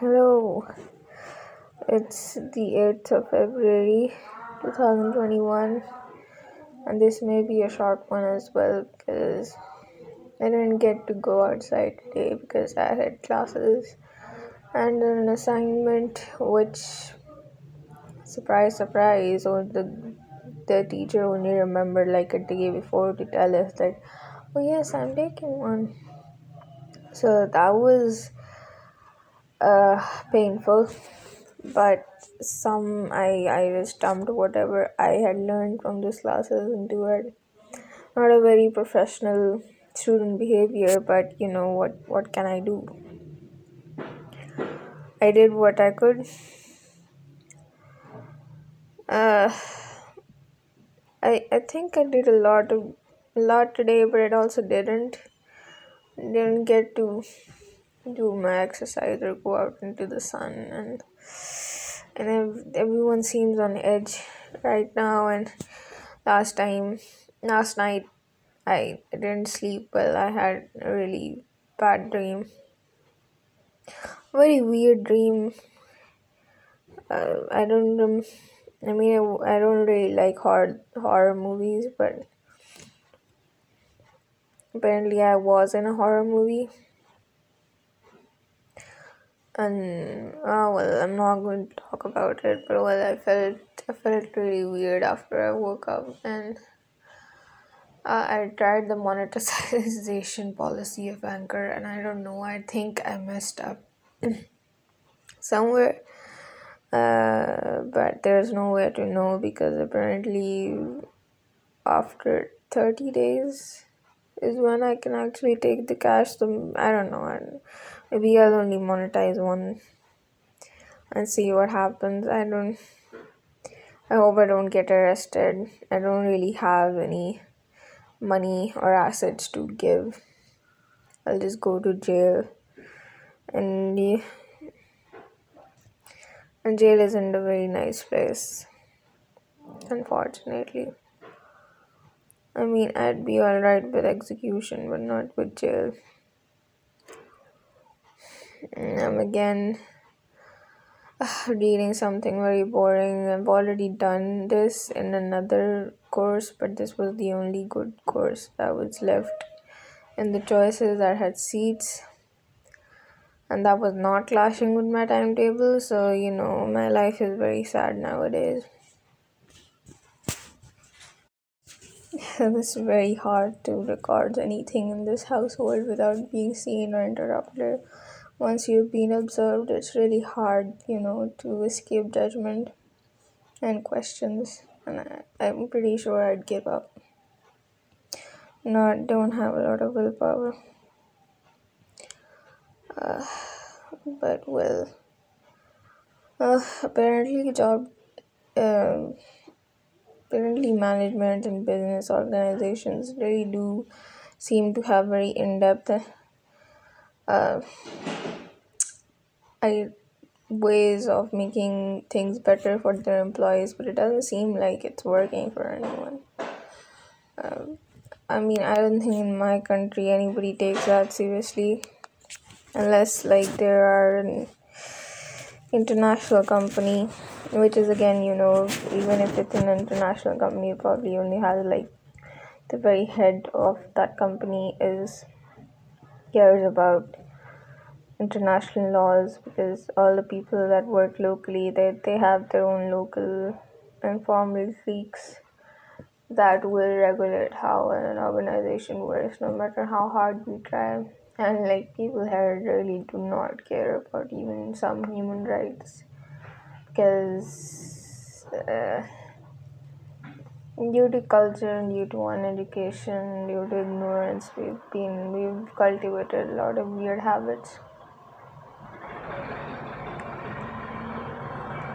Hello, it's the 8th of February 2021, and this may be a short one as well because I didn't get to go outside today because I had classes and an assignment, which, surprise, surprise, or the the teacher only remembered like a day before to tell us that, oh yes, I'm taking one. So that was uh painful but some i i just dumped whatever i had learned from those classes into it not a very professional student behavior but you know what what can i do? I did what i could. Uh i i think i did a lot of a lot today but it also didn't didn't get to do my exercise or go out into the sun and and ev- everyone seems on edge right now and last time last night i didn't sleep well i had a really bad dream. Very weird dream. Uh, i don't um, i mean I, I don't really like horror horror movies but apparently i was in a horror movie and uh, well i'm not going to talk about it but well i felt i felt really weird after i woke up and uh, i tried the monetization policy of anchor and i don't know i think i messed up somewhere. Uh, but there's nowhere to know because apparently after 30 days is when i can actually take the cash so i don't know don't, maybe i'll only monetize one and see what happens i don't I hope I don't get arrested. I don't really have any money or assets to give. I'll just go to jail. And, and jail isn't a very nice place, unfortunately. I mean, I'd be alright with execution, but not with jail. And I'm again ah, reading something very boring. I've already done this in another course, but this was the only good course that was left in the choices that had seats, and that was not clashing with my timetable. So, you know, my life is very sad nowadays. it's very hard to record anything in this household without being seen or interrupted. Once you've been observed, it's really hard, you know, to escape judgment and questions. And I, I'm pretty sure I'd give up. Not don't have a lot of willpower, but well, uh, apparently job. Um, apparently management and business organizations really do seem to have very in-depth uh, I, ways of making things better for their employees but it doesn't seem like it's working for anyone. I mean i don't think in my country anybody takes that seriously unless like there are international company which is again you know even if it's an international company it probably only has like the very head of that company is cares about international laws because all the people that work locally they, they have their own local informal cliques that will regulate how an organization works no matter how hard we try and like people here really do not care about even some human rights. Because uh, due to culture and due to uneducation due to ignorance we've been we've cultivated a lot of weird habits.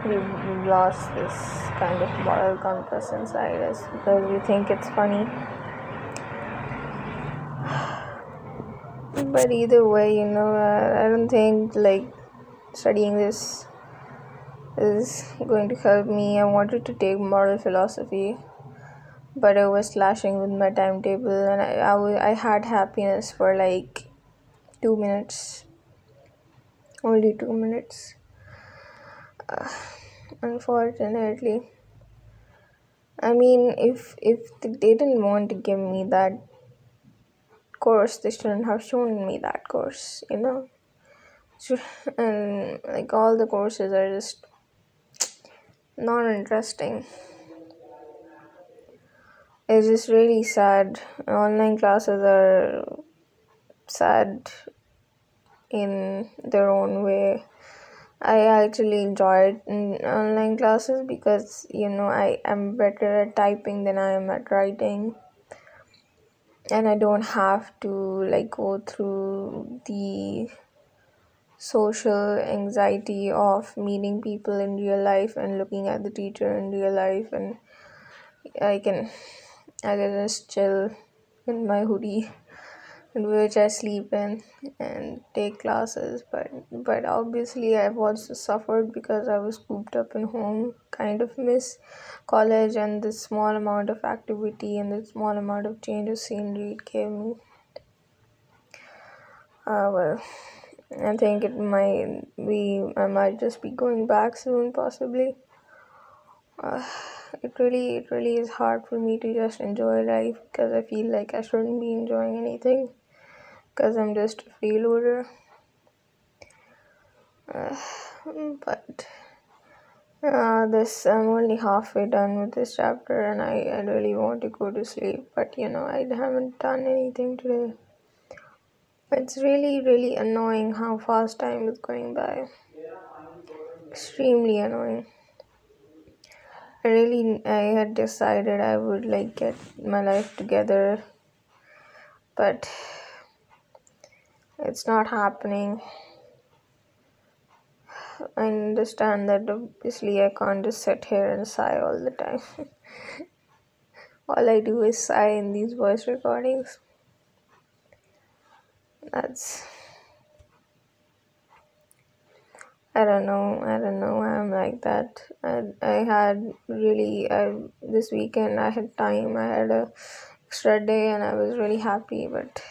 We've, we've lost this kind of moral compass inside us because we think it's funny but either way you know i don't think like studying this is going to help me. I wanted to take moral philosophy but it was clashing with my timetable and I, I, I had happiness for like two minutes. Only two minutes. Unfortunately, I mean, if if they didn't want to give me that course, they shouldn't have shown me that course, you know. And like all the courses are just not interesting. It's just really sad. Online classes are sad in their own way. I actually enjoyed online classes because you know I am better at typing than I am at writing and I don't have to like go through the social anxiety of meeting people in real life and looking at the teacher in real life and I can I can just chill in my hoodie which I sleep in and take classes. But but obviously I've also suffered because I was cooped up in home. Kind of miss college and the small amount of activity and the small amount of change of scenery it gave me. Uh, well, I think it might be I might just be going back soon, possibly. Uh, it really it really is hard for me to just enjoy life because I feel like I shouldn't be enjoying anything because I'm just a freeloader. Uh, but uh, this I'm only halfway done with this chapter and I, I really want to go to sleep but you know I haven't done anything today. It's really really annoying how fast time is going by. Extremely annoying. I really I had decided I would like get my life together but it's not happening. I understand that obviously I can't just sit here and sigh all the time. all I do is sigh in these voice recordings. That's I don't know. I don't know why I'm like that. I, I had really I, this weekend I had time. I had a extra day and I was really happy, but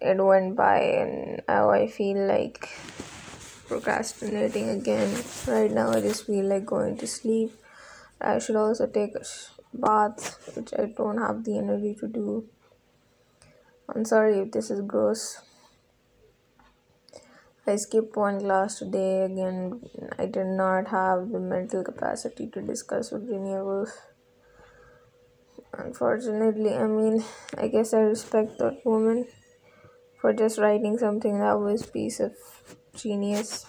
it went by and now I feel like procrastinating again. Right now I just feel like going to sleep. I should also take a bath, which I don't have the energy to do. I'm sorry if this is gross. I skipped one class today again. I did not have the mental capacity to discuss Virginia Woolf. Unfortunately, I mean, I guess I respect that woman for just writing something that was piece of genius.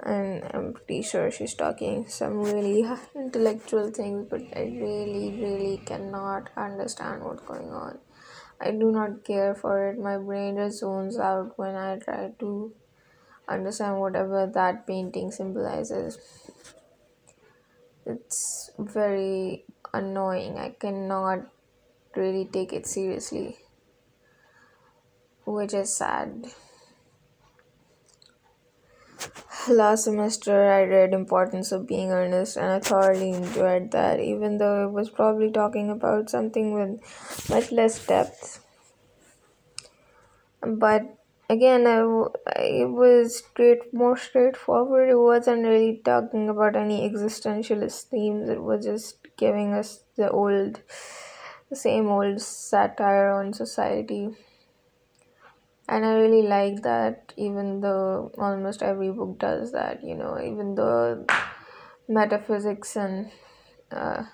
And I'm pretty sure she's talking some really intellectual things, but I really, really cannot understand what's going on. I do not care for it. My brain just zones out when I try to understand whatever that painting symbolizes. It's very annoying. I cannot really take it seriously, which is sad. Last semester, I read Importance of Being Earnest, and I thoroughly enjoyed that, even though it was probably talking about something with much less depth. But again, I, it was straight, more straightforward. It wasn't really talking about any existentialist themes. It was just giving us the old, the same old satire on society and I really like that even though almost every book does that you know even though metaphysics and uh,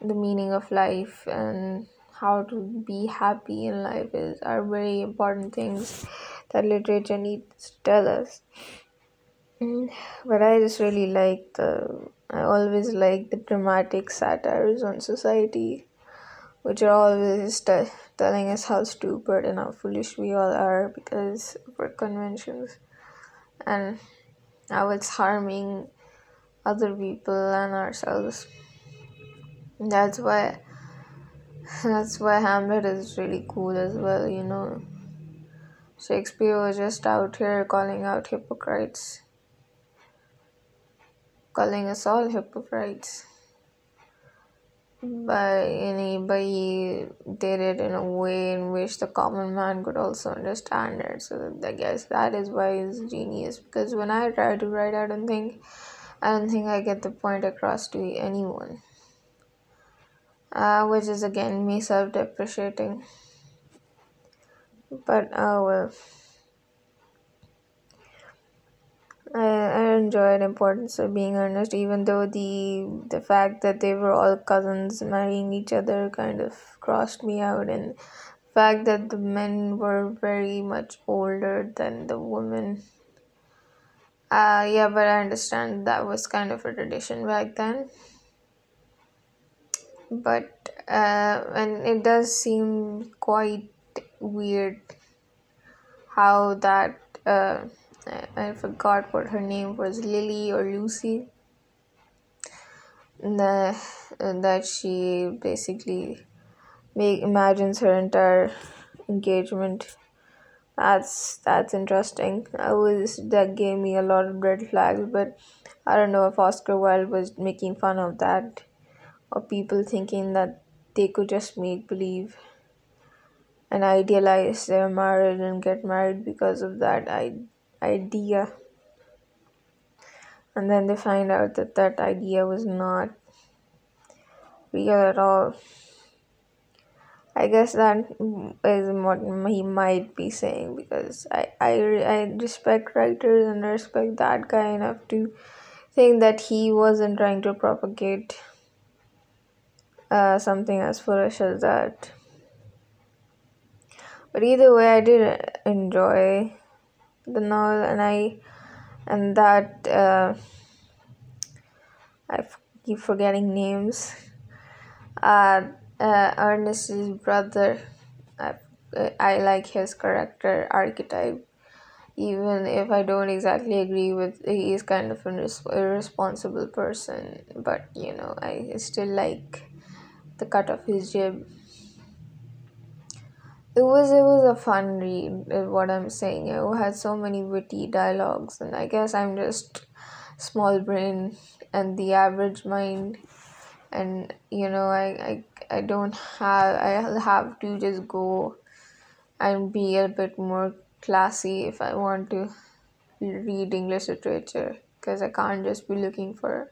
the meaning of life and how to be happy in life is are very important things that literature needs to tell us. Mm, but I just really like the I always like the dramatic satires on society which are always t- telling us how stupid and how foolish we all are because of our conventions and how it's harming other people and ourselves. That's why that's why Hamlet is really cool as well, you know. Shakespeare was just out here calling out hypocrites, calling us all hypocrites. By anybody did it in a way in which the common man could also understand it. So I guess that is why he's genius. Because when I try to write, I don't think I don't think I get the point across to anyone. Uh, which is again me self-depreciating. But oh well. I, I enjoyed importance of being earnest, even though the the fact that they were all cousins marrying each other kind of crossed me out, and the fact that the men were very much older than the women. Uh, yeah, but I understand that was kind of a tradition back then. But uh, and it does seem quite weird how that uh, I forgot what her name was, Lily or Lucy. The, that she basically make imagines her entire engagement. That's that's interesting. I was that gave me a lot of red flags, but I don't know if Oscar Wilde was making fun of that or people thinking that they could just make believe and idealize their marriage and get married because of that I- idea. And then they find out that that idea was not real at all. I guess that is what he might be saying because i i, I respect writers and I respect that guy enough to think that he wasn't trying to propagate uh, something as foolish as that. But either way i did enjoy the novel and i and that uh, I keep forgetting names. Uh, uh, Ernest's brother. I, I like his character archetype, even if I don't exactly agree with. He is kind of an irresponsible person, but you know I still like the cut of his jib. It was it was a fun read. Is what I'm saying. It had so many witty dialogues, and I guess I'm just small brain and the average mind, and you know I I, I don't have I have to just go and be a bit more classy if I want to read English literature because I can't just be looking for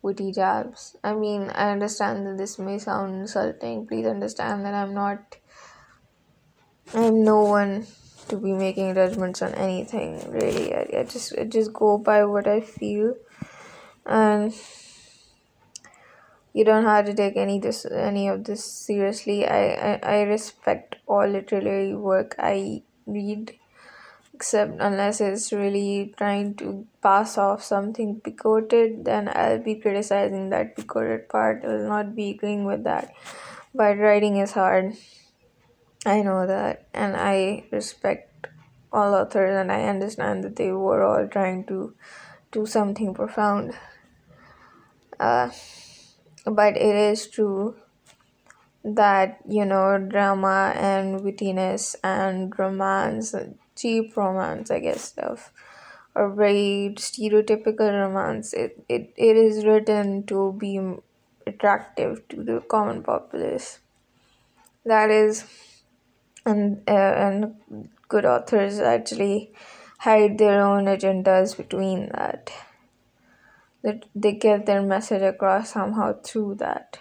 witty jabs. I mean, I understand that this may sound insulting. Please understand that I'm not I'm no one to be making judgments on anything really. I, I just I just go by what I feel and you don't have to take any this any of this seriously. I, I, I respect all literary work I read except unless it's really trying to pass off something bigoted, then I'll be criticizing that bigoted part. I will not be agreeing with that. But writing is hard. I know that, and I respect all authors, and I understand that they were all trying to do something profound. Uh, but it is true that you know drama and wittiness and romance, cheap romance, I guess stuff, or very stereotypical romance. It it, it is written to be attractive to the common populace. That is and uh, and good authors actually hide their own agendas between that. That they get their message across somehow through that.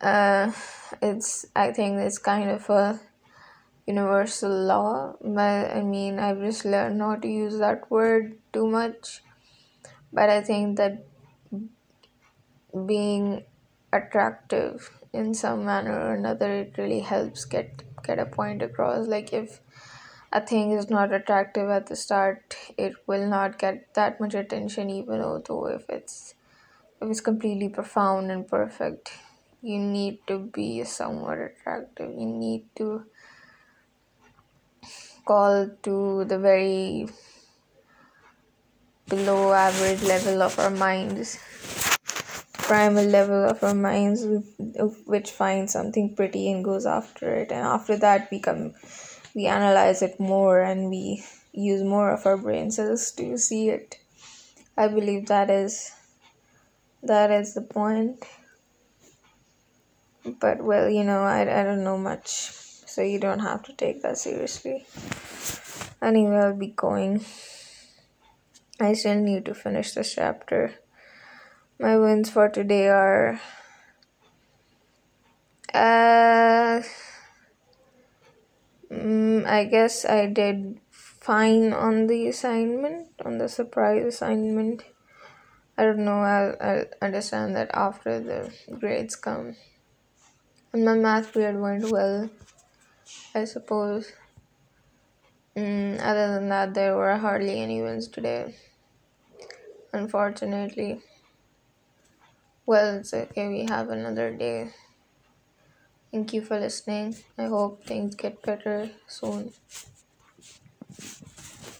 Uh, it's i think it's kind of a universal law but i mean i've just learned not to use that word too much. But i think that being attractive in some manner or another it really helps get get a point across. Like if a thing is not attractive at the start it will not get that much attention even though if it's if it's completely profound and perfect you need to be somewhat attractive. You need to call to the very below average level of our minds primal level of our minds which finds something pretty and goes after it and after that we come we analyze it more and we use more of our brain cells to see it i believe that is that is the point but well, you know, I, I don't know much, so you don't have to take that seriously. Anyway, I'll be going. I still need to finish this chapter. My wins for today are uh mm, I guess I did fine on the assignment, on the surprise assignment. I don't know, I'll, I'll understand that after the grades come. And my math period went well, I suppose. Mm, other than that, there were hardly any wins today, unfortunately. Well, it's okay, we have another day. Thank you for listening. I hope things get better soon.